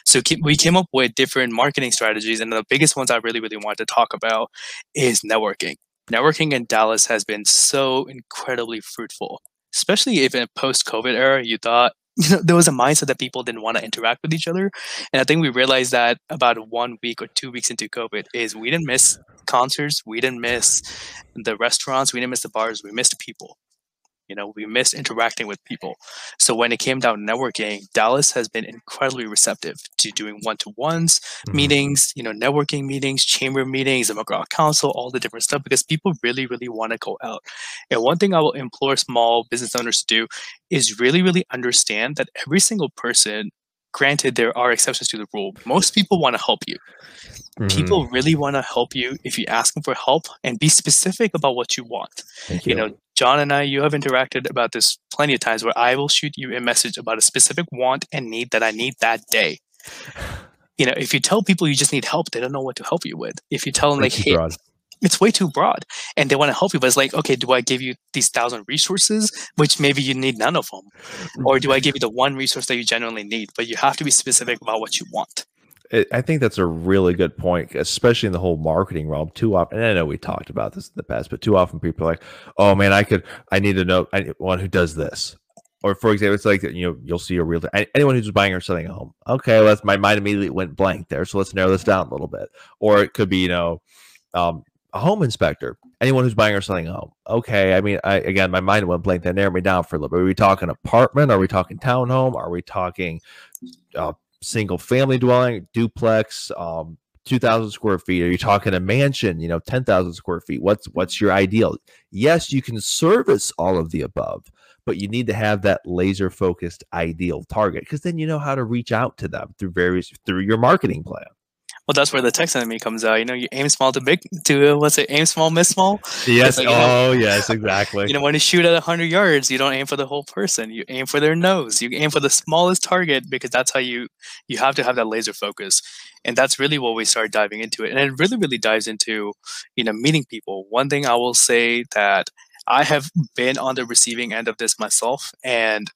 So we came up with different marketing strategies and the biggest ones i really really wanted to talk about is networking. Networking in dallas has been so incredibly fruitful especially if in a post-covid era you thought you know there was a mindset that people didn't want to interact with each other. And i think we realized that about one week or two weeks into covid is we didn't miss concerts we didn't miss the restaurants we didn't miss the bars we missed people you know we miss interacting with people. So when it came down to networking dallas has been incredibly receptive to doing one-to-ones Mhm. meetings you know networking meetings chamber meetings the mcgraw council all the different stuff because people really really want to go out. And one thing i will implore small business owners to do is really really understand that every single person granted there are exceptions to the rule most people want to help you. Mhm. people really want to help you if you ask them for help and be specific about what you want. Thank you. know john and i you have interacted about this plenty of times where i will shoot you a message about a specific want and need that i need that day. You know if you tell people you just need help they don't know what to help you with. If you tell them like hey broad. it's way too broad and they want to help you but it's like okay do i give you these thousand resources which maybe you need none of them or do i give you the one resource that you genuinely need but you have to be specific about what you want I think that's a really good point, especially in the whole marketing realm. Too often, and I know we talked about this in the past, but too often people are like, "Oh man, I could, I need to know I need one who does this." Or for example, it's like you know you'll see a realtor, anyone who's buying or selling a home. Okay, let's my mind immediately went blank there, so let's narrow this down a little bit. Or it could be you know um, a home inspector, anyone who's buying or selling a home. Okay, I mean, I again my mind went blank. That narrowed me down for a little bit. Are we talking apartment? Are we talking townhome? Are we talking uh, single family dwelling, duplex, um, 2000 square feet? Are you talking a mansion, you know, 10,000 square feet? What's what's your ideal? Yes, you can service all of the above, but you need to have that laser focused ideal target because then you know how to reach out to them through various through your marketing plan. Well that's where the text enemy comes out. You know you aim small to big to uh, what's it aim small miss small? Yes. like, you know- oh, yes, exactly. you know when you shoot at 100 yards you don't aim for the whole person. You aim for their nose. You aim for the smallest target because that's how you you have to have that laser focus. And that's really what we start diving into it. And it really really dives into you know meeting people. One thing i will say that i have been on the receiving end of this myself and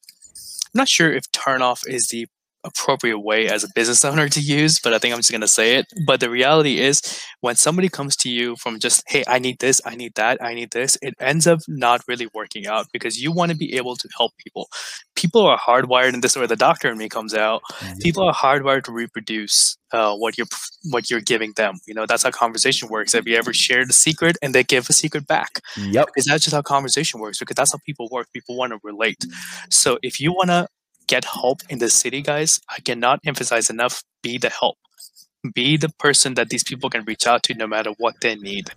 i'm not sure if turn off is the appropriate way as a business owner to use but i think i'm just going to say it. But the reality is when somebody comes to you from just hey i need this i need that i need this it ends up not really working out because you want to be able to help people. People are hardwired and this is where the doctor in me comes out people are hardwired to reproduce uh, what you're what you're giving them. You know that's how conversation works. Have you ever shared a secret and they give a secret back Yep. because that's just how conversation works because that's how people work people want to relate. So if you want to get help in the city guys i cannot emphasize enough be the help. Be the person that these people can reach out to no matter what they need.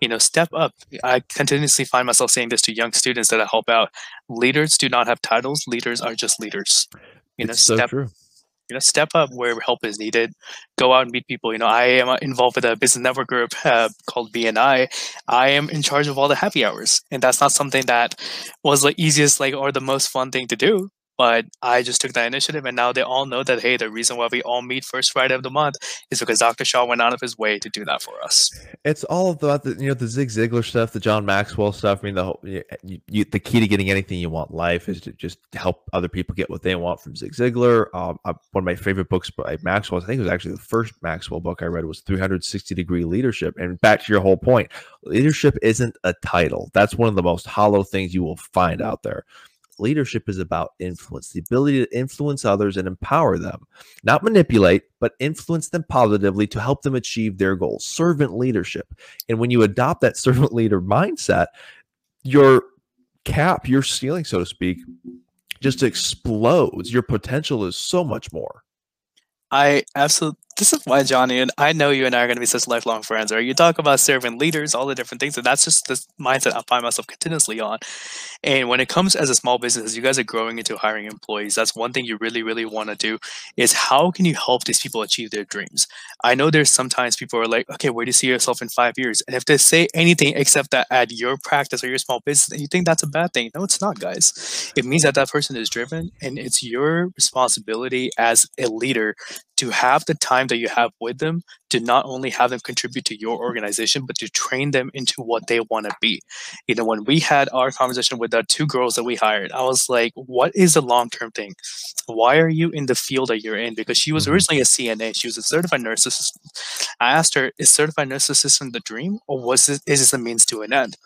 You know step up. I continuously find myself saying this to young students that i help out. Leaders do not have titles. Leaders are just leaders. You know it's so step true. you know step up where help is needed. Go out and meet people. You know i am uh, involved with a business network group uh, called bni i am in charge of all the happy hours and that's not something that was the easiest like or the most fun thing to do but i just took that initiative and now they all know that hey the reason why we all meet first friday of the month is because dr shaw went out of his way to do that for us It's all about the you know the Zig Ziglar stuff, the John Maxwell stuff. I mean, the whole you, you, the key to getting anything you want in life is to just help other people get what they want from Zig Ziglar. Um, I, one of my favorite books by Maxwell, I think it was actually the first Maxwell book I read was 360 Degree Leadership. And back to your whole point, leadership isn't a title. That's one of the most hollow things you will find out there. Leadership is about influence, the ability to influence others and empower them not manipulate, but influence them positively to help them achieve their goals. Servant leadership. And when you adopt that servant leader mindset, your cap, your ceiling, so to speak, just explodes. Your potential is so much more. I absolutely. This is why Johnny and I know you and I are going to be such lifelong friends. Right? You talk about serving leaders, all the different things, and that's just the mindset I find myself continuously on. And when it comes as a small business, you guys are growing into hiring employees. That's one thing you really, really want to do. Is how can you help these people achieve their dreams? I know there's sometimes people are like, okay, where do you see yourself in five years? And if they say anything except that at your practice or your small business, and you think that's a bad thing, no, it's not, guys. It means that that person is driven, and it's your responsibility as a leader to have the time that you have with them to not only have them contribute to your organization but to train them into what they want to be. You know when we had our conversation with the two girls that we hired i was like what is the long term thing? Why are you in the field that you're in? Because she was mm-hmm. originally a cna she was a certified nurse assistant i asked her is certified nurse assistant the dream or was it is this a means to an end?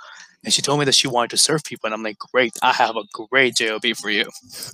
And she told me that she wanted to serve people and i'm like great. I have a great job for you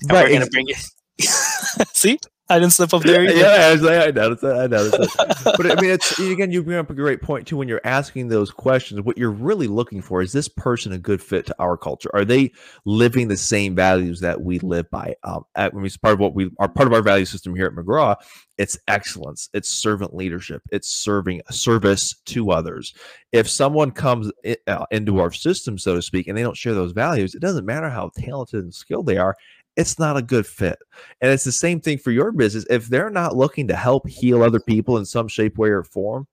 and right. we're going to bring it see I didn't slip up there. Either. Yeah, I, was like, I noticed that. I noticed that. but I mean, it's again, you bring up a great point too when you're asking those questions. What you're really looking for is this person a good fit to our culture? Are they living the same values that we live by? Um, at, I mean, it's part of what we are part of our value system here at McGraw. It's excellence. It's servant leadership. It's serving service to others. If someone comes in, uh, into our system, so to speak, and they don't share those values, it doesn't matter how talented and skilled they are it's not a good fit. And it's the same thing for your business. If they're not looking to help heal other people in some shape, way, or form,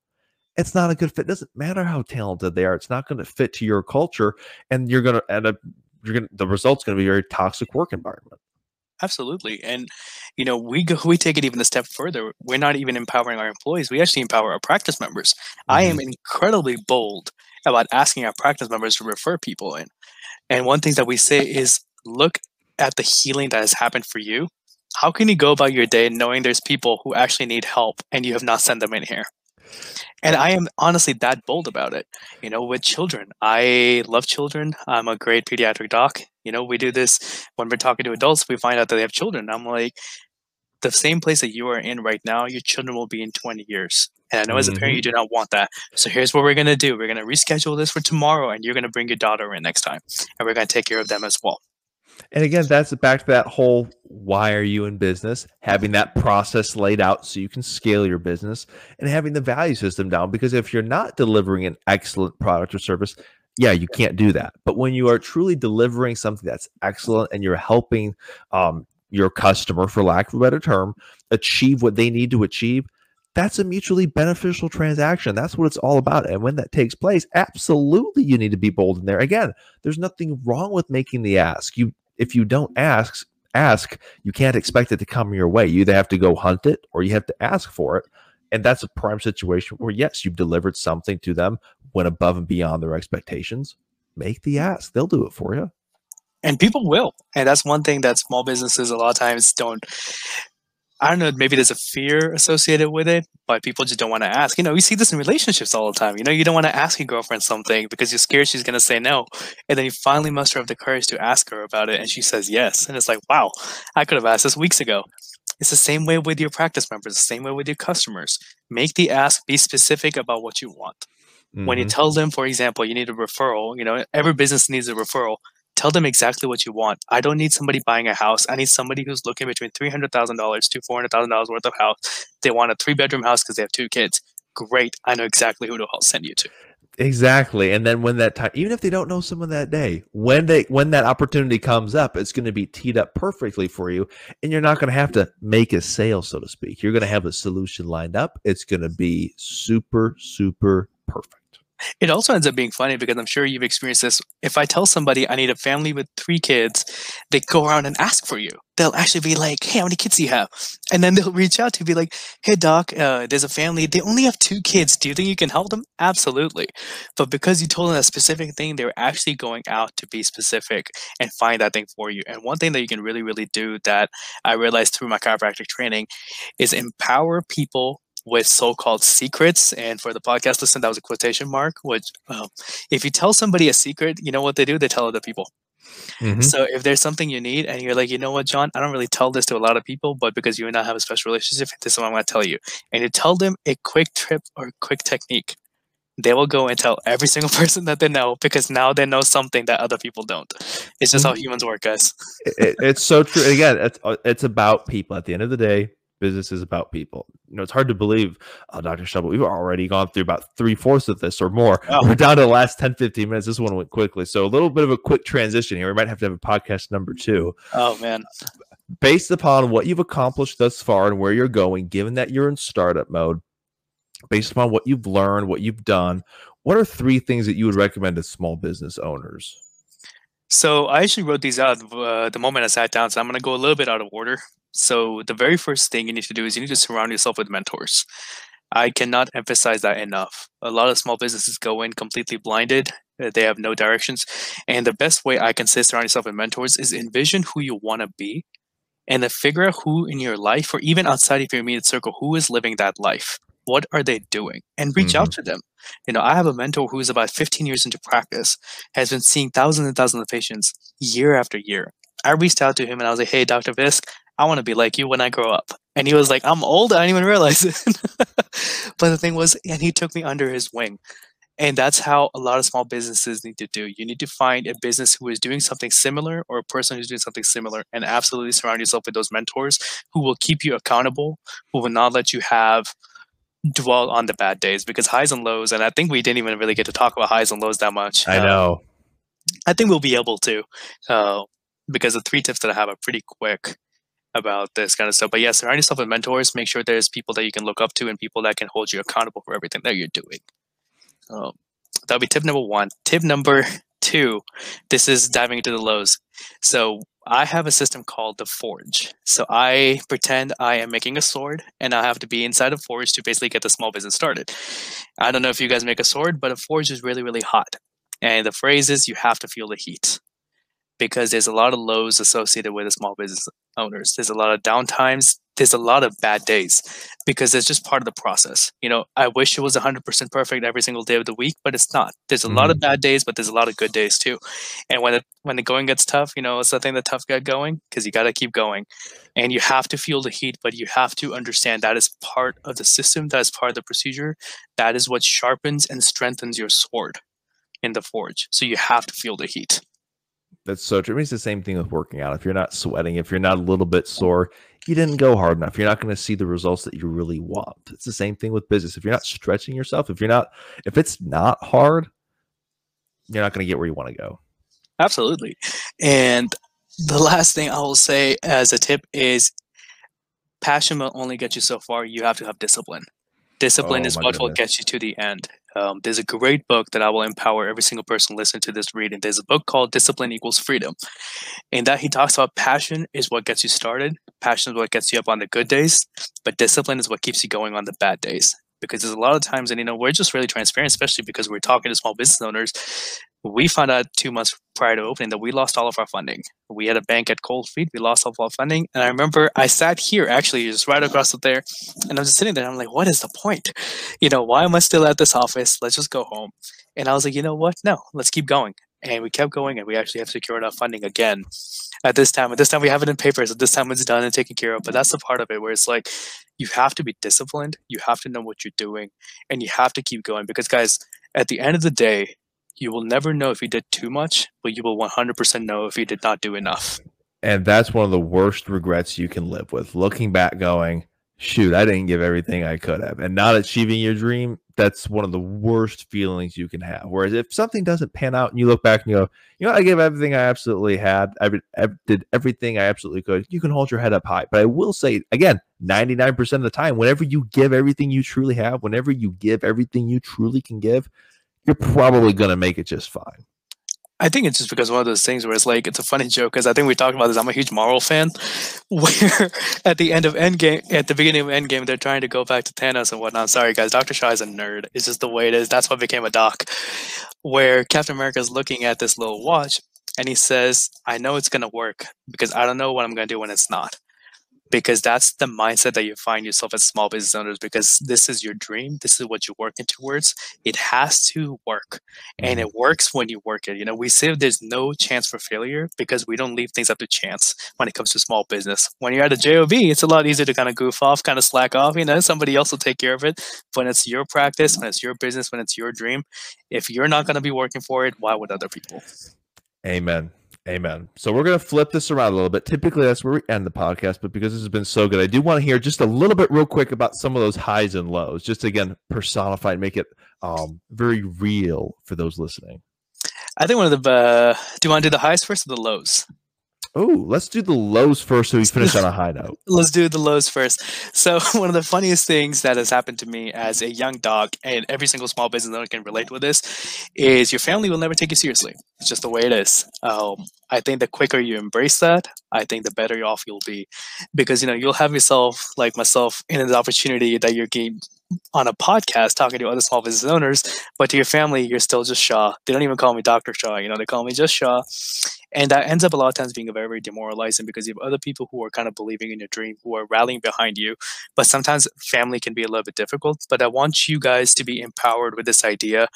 it's not a good fit. It doesn't matter how talented they are. It's not going to fit to your culture, and you're going to end up. You're gonna The result's going to be a very toxic work environment. Absolutely, and you know we go. We take it even a step further. We're not even empowering our employees. We actually empower our practice members. Mm-hmm. I am mm-hmm. incredibly bold about asking our practice members to refer people in. And one thing that we say is look at the healing that has happened for you, how can you go about your day knowing there's people who actually need help and you have not sent them in here? And I am honestly that bold about it. You know, with children, I love children. I'm a great pediatric doc. You know, we do this when we're talking to adults, we find out that they have children. I'm like, the same place that you are in right now, your children will be in 20 years. And I know as a parent, you mm-hmm. do not want that. So here's what we're going to do we're going to reschedule this for tomorrow, and you're going to bring your daughter in next time, and we're going to take care of them as well. And again, that's back to that whole why are you in business? Having that process laid out so you can scale your business and having the value system down. Because if you're not delivering an excellent product or service, yeah, you can't do that. But when you are truly delivering something that's excellent and you're helping um, your customer, for lack of a better term, achieve what they need to achieve, that's a mutually beneficial transaction. That's what it's all about. And when that takes place, absolutely you need to be bold in there. Again, there's nothing wrong with making the ask. You if you don't ask, ask, you can't expect it to come your way. You either have to go hunt it or you have to ask for it. And that's a prime situation where, yes, you've delivered something to them, went above and beyond their expectations. Make the ask, they'll do it for you. And people will. And that's one thing that small businesses a lot of times don't I don't know, maybe there's a fear associated with it, but people just don't want to ask. You know, we see this in relationships all the time. You know, you don't want to ask your girlfriend something because you're scared she's going to say no. And then you finally muster up the courage to ask her about it, and she says yes. And it's like, wow, I could have asked this weeks ago. It's the same way with your practice members, the same way with your customers. Make the ask, be specific about what you want. Mm-hmm. When you mm-hmm. tell them, for example, you need a referral, you know, every business needs a referral tell them exactly what you want. I don't need somebody buying a house. I need somebody who's looking between three hundred thousand dollars to four hundred thousand dollars worth of house. They want a three bedroom house because they have two kids. Great, I know exactly who to all send you to. Exactly. And then when that time, even if they don't know someone that day, when they when that opportunity comes up, it's going to be teed up perfectly for you, and you're not going to have to make a sale, so to speak. You're going to have a solution lined up. It's going to be super, super perfect. It also ends up being funny because I'm sure you've experienced this. If I tell somebody I need a family with three kids, they go around and ask for you. They'll actually be like, "Hey, how many kids do you have?" And then they'll reach out to be like, "Hey, doc, uh, there's a family. They only have two kids. Do you think you can help them?" Absolutely. But because you told them a specific thing, they're actually going out to be specific and find that thing for you. And one thing that you can really, really do that I realized through my chiropractic training is empower people with so-called secrets and for the podcast listen that was a quotation mark which um, if you tell somebody a secret you know what they do they tell other people mm-hmm. so if there's something you need and you're like you know what john i don't really tell this to a lot of people but because you and i have a special relationship this is what i'm going to tell you and you tell them a quick trip or quick technique they will go and tell every single person that they know because now they know something that other people don't It's just how humans work, guys. it, it's so true. Again, it's uh, it's about people. At the end of the day, business is about people. You know, it's hard to believe, oh, Dr. Shovel, we've already gone through about three fourths of this or more. Oh. We're down to the last 10, 15 minutes. This one went quickly. So a little bit of a quick transition here. We might have to have a podcast number two. Oh, man. Based upon what you've accomplished thus far and where you're going, given that you're in startup mode, based upon what you've learned, what you've done, what are three things that you would recommend to small business owners? So I actually wrote these out uh, the moment I sat down. So I'm going to go a little bit out of order. So the very first thing you need to do is you need to surround yourself with mentors. I cannot emphasize that enough. A lot of small businesses go in completely blinded. Uh, they have no directions. And the best way I can say surround yourself with mentors is envision who you want to be and then figure out who in your life or even outside of your immediate circle, who is living that life what are they doing and reach mm-hmm. out to them you know i have a mentor who is about 15 years into practice has been seeing thousands and thousands of patients year after year i reached out to him and i was like hey dr visk i want to be like you when i grow up and he was like i'm old i didn't even realize it but the thing was and he took me under his wing and that's how a lot of small businesses need to do. You need to find a business who is doing something similar or a person who's doing something similar and absolutely surround yourself with those mentors who will keep you accountable, who will not let you have dwell on the bad days because highs and lows, and I think we didn't even really get to talk about highs and lows that much. I um, know. I think we'll be able to, uh, because the three tips that I have are pretty quick about this kind of stuff. But yes, surround yourself with mentors. Make sure there's people that you can look up to and people that can hold you accountable for everything that you're doing. Um, that'll be tip number one. Tip number two, this is diving into the lows. So I have a system called the Forge. So I pretend I am making a sword and I have to be inside a forge to basically get the small business started. I don't know if you guys make a sword, but a forge is really, really hot. And the phrase is you have to feel the heat because there's a lot of lows associated with a small business owners. There's a lot of downtimes. There's a lot of bad days because it's just part of the process. You know, I wish it was 100% perfect every single day of the week, but it's not. There's a mm. lot of mm-hmm. bad days, but there's a lot of good days too. And when it, when the going gets tough, you know, it's the thing that tough got going because you got to keep going. And you have to feel the heat, but you have to understand that is part of the system, that is part of the procedure. That is what sharpens and strengthens your sword in the forge. So you have to feel the heat. That's so true. I mean, it's the same thing with working out. If you're not sweating, if you're not a little bit sore, you didn't go hard enough. You're not going to see the results that you really want. It's the same thing with business. If you're not stretching yourself, if you're not, if it's not hard, you're not going to get where you want to go. Absolutely. And the last thing I will say as a tip is passion will only get you so far. You have to have discipline. Discipline oh, is what goodness. will get you to the end. Um, there's a great book that I will empower every single person listening to this reading. There's a book called Discipline Equals Freedom. And that he talks about passion is what gets you started, passion is what gets you up on the good days, but discipline is what keeps you going on the bad days. Because there's a lot of times, and you know, we're just really transparent, especially because we're talking to small business owners we found out two months prior to opening that we lost all of our funding. We had a bank at Cold Feet. We lost all of our funding. And I remember I sat here actually just right across there and I was just sitting there. I'm like, what is the point? You know, why am I still at this office? Let's just go home. And I was like, you know what? No, let's keep going. And we kept going and we actually have secured our funding again at this time. At this time, we have it in papers. At this time, it's done and taken care of. But that's the part of it where it's like, you have to be disciplined. You have to know what you're doing and you have to keep going because, guys, at the end of the day, you will never know if you did too much, but you will 100% know if you did not do enough. And that's one of the worst regrets you can live with. Looking back, going, shoot, I didn't give everything I could have. And not achieving your dream, that's one of the worst feelings you can have. Whereas if something doesn't pan out and you look back and you go, you know, I gave everything I absolutely had, I did everything I absolutely could, you can hold your head up high. But I will say, again, 99% of the time, whenever you give everything you truly have, whenever you give everything you truly can give, you're probably going to make it just fine. I think it's just because one of those things where it's like it's a funny joke because I think we talked about this. I'm a huge Marvel fan, where at the end of Endgame, at the beginning of Endgame, they're trying to go back to Thanos and whatnot. Sorry guys, Doctor Shaw is a nerd. It's just the way it is. That's what became a doc. Where Captain America is looking at this little watch and he says, "I know it's gonna work because I don't know what I'm gonna do when it's not." Because that's the mindset that you find yourself as small business owners because this is your dream this is what you're working towards it has to work and it mm-hmm. works when you work it you know we say there's no chance for failure because we don't leave things up to chance when it comes to small business. When you're at a job it's a lot easier to kind of goof off kind of slack off you know somebody else will take care of it. When it's your practice when it's your business when it's your dream if you're not going to be working for it why would other people? Amen Amen. So we're going to flip this around a little bit. Typically, that's where we end the podcast, but because this has been so good, I do want to hear just a little bit, real quick, about some of those highs and lows. Just again, personify and make it um, very real for those listening. I think one of the. Uh, do you want to do the highs first or the lows? Oh, let's do the lows first so we finish on a high note. Let's do the lows first. So, one of the funniest things that has happened to me as a young dog, and every single small business owner can relate with this, is your family will never take you seriously. It's just the way it is. Um, I think the quicker you embrace that, I think the better off you'll be, because you know you'll have yourself like myself in an opportunity that you're getting on a podcast talking to other small business owners, but to your family, you're still just Shaw. They don't even call me Dr. Shaw, you know, they call me just Shaw. And that ends up a lot of times being very, very demoralizing because you have other people who are kind of believing in your dream, who are rallying behind you. But sometimes family can be a little bit difficult. But I want you guys to be empowered with this idea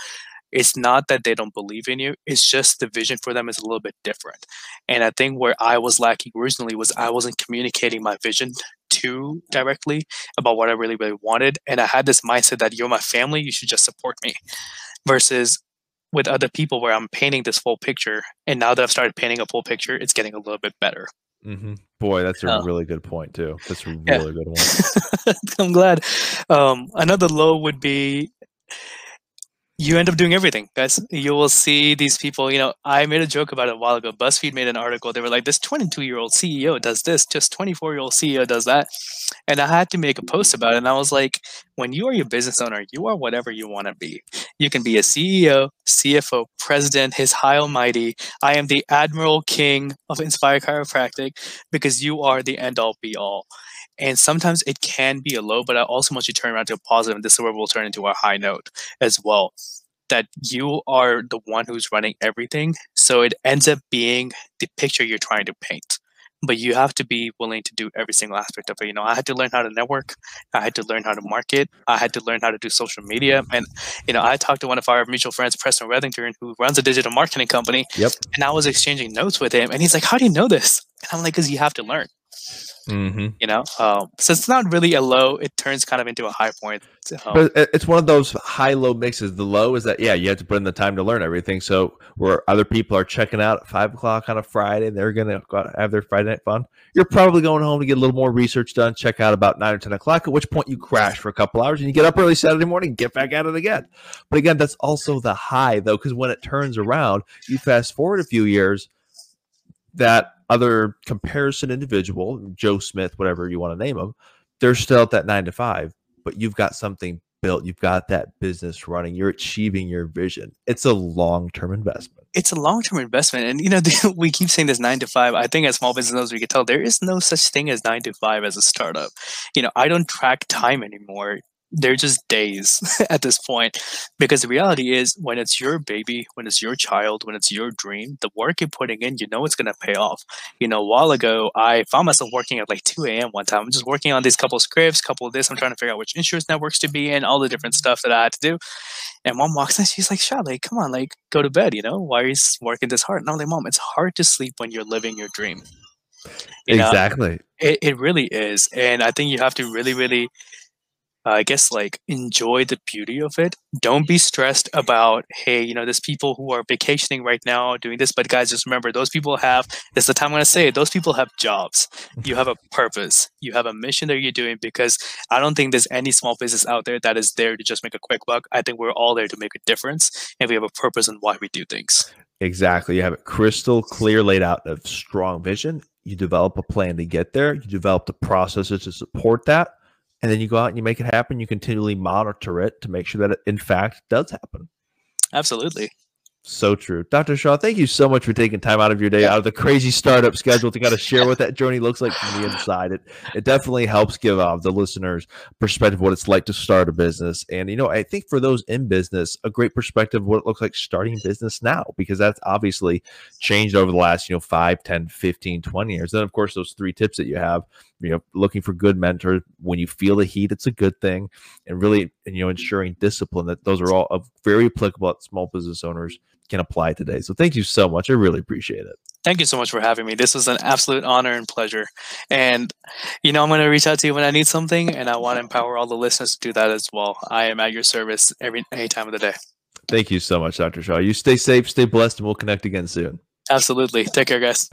it's not that they don't believe in you it's just the vision for them is a little bit different and i think where i was lacking originally was i wasn't communicating my vision too directly about what I really, really wanted. And I had this mindset that you're my family, you should just support me. Versus with other people where I'm painting this full picture. And now that I've started painting a full picture, it's getting a little bit better. Mm-hmm. Boy, that's a really good point too. That's a really yeah. good one. I'm glad. Um, another low would be you end up doing everything, guys. You will see these people. You know, I made a joke about it a while ago. BuzzFeed made an article. They were like, "This 22 year old CEO does this. Just 24 year old CEO does that." And I had to make a post about it. And I was like, "When you are your business owner, you are whatever you want to be. You can be a CEO, CFO, president, His High Almighty. I am the Admiral King of Inspire Chiropractic because you are the end all be all." And sometimes it can be a low, but I also want you to turn around to a positive, and this is where we'll turn into a high note as well. That you are the one who's running everything. So it ends up being the picture you're trying to paint. But you have to be willing to do every single aspect of it. You know, I had to learn how to network. I had to learn how to market. I had to learn how to do social media. And, you know, I talked to one of our mutual friends, Preston Reddington, who runs a digital marketing company. Yep. And I was exchanging notes with him. And he's like, How do you know this? And I'm like, Because you have to learn. Mm-hmm. You know, um, so it's not really a low; it turns kind of into a high point. Um, but it's one of those high-low mixes. The low is that yeah, you have to put in the time to learn everything. So where other people are checking out at five o'clock on a Friday, they're gonna have their Friday night fun. You're probably going home to get a little more research done. Check out about nine or ten o'clock. At which point you crash for a couple hours and you get up early Saturday morning, get back at it again. But again, that's also the high though, because when it turns around, you fast forward a few years, that other comparison individual, Joe Smith, whatever you want to name them, they're still at that nine to five, but you've got something built. You've got that business running. You're achieving your vision. It's a long term investment. It's a long term investment. And, you know, we keep saying this nine to five. I think as small business owners, we can tell there is no such thing as nine to five as a startup. You know, I don't track time anymore they're just days at this point. Because the reality is when it's your baby when it's your child when it's your dream the work you're putting in you know it's going to pay off. You know a while ago i found myself working at like 2 a.m one time. I'm just working on these couple scripts couple of this. I'm trying to figure out which insurance networks to be in all the different stuff that i had to do. And mom walks in she's like "Shot, like come on like go to bed you know? Why are you working this hard? And i'm like mom it's hard to sleep when you're living your dream. You exactly. Know, it, it really is. And i think you have to really really uh, I guess like enjoy the beauty of it. Don't be stressed about, hey, you know, there's people who are vacationing right now doing this, but guys, just remember those people have, this is the time I'm going to say it, those people have jobs. You have a purpose. You have a mission that you're doing because I don't think there's any small business out there that is there to just make a quick buck. I think we're all there to make a difference and we have a purpose in why we do things. Exactly. You have it crystal clear laid out of strong vision. You develop a plan to get there. You develop the processes to support that and then you go out and you make it happen. You continually monitor it to make sure that it, in fact, does happen. Absolutely. So true. Dr. Shaw, thank you so much for taking time out of your day, out of the crazy startup schedule to kind of share what that journey looks like from the inside. It it definitely helps give uh, the listeners perspective of what it's like to start a business. And, you know, I think for those in business, a great perspective of what it looks like starting business now, because that's obviously changed over the last, you know, 5, 10, 15, 20 years. Then, of course, those three tips that you have you know looking for good mentors when you feel the heat it's a good thing and really you know ensuring discipline that those are all very applicable that small business owners can apply today. So thank you so much i really appreciate it. Thank you so much for having me. This was an absolute honor and pleasure. And you know i'm going to reach out to you when i need something and i want to empower all the listeners to do that as well. I am at your service every any time of the day. Thank you so much dr shaw. You stay safe stay blessed and we'll connect again soon. Absolutely. Take care, guys.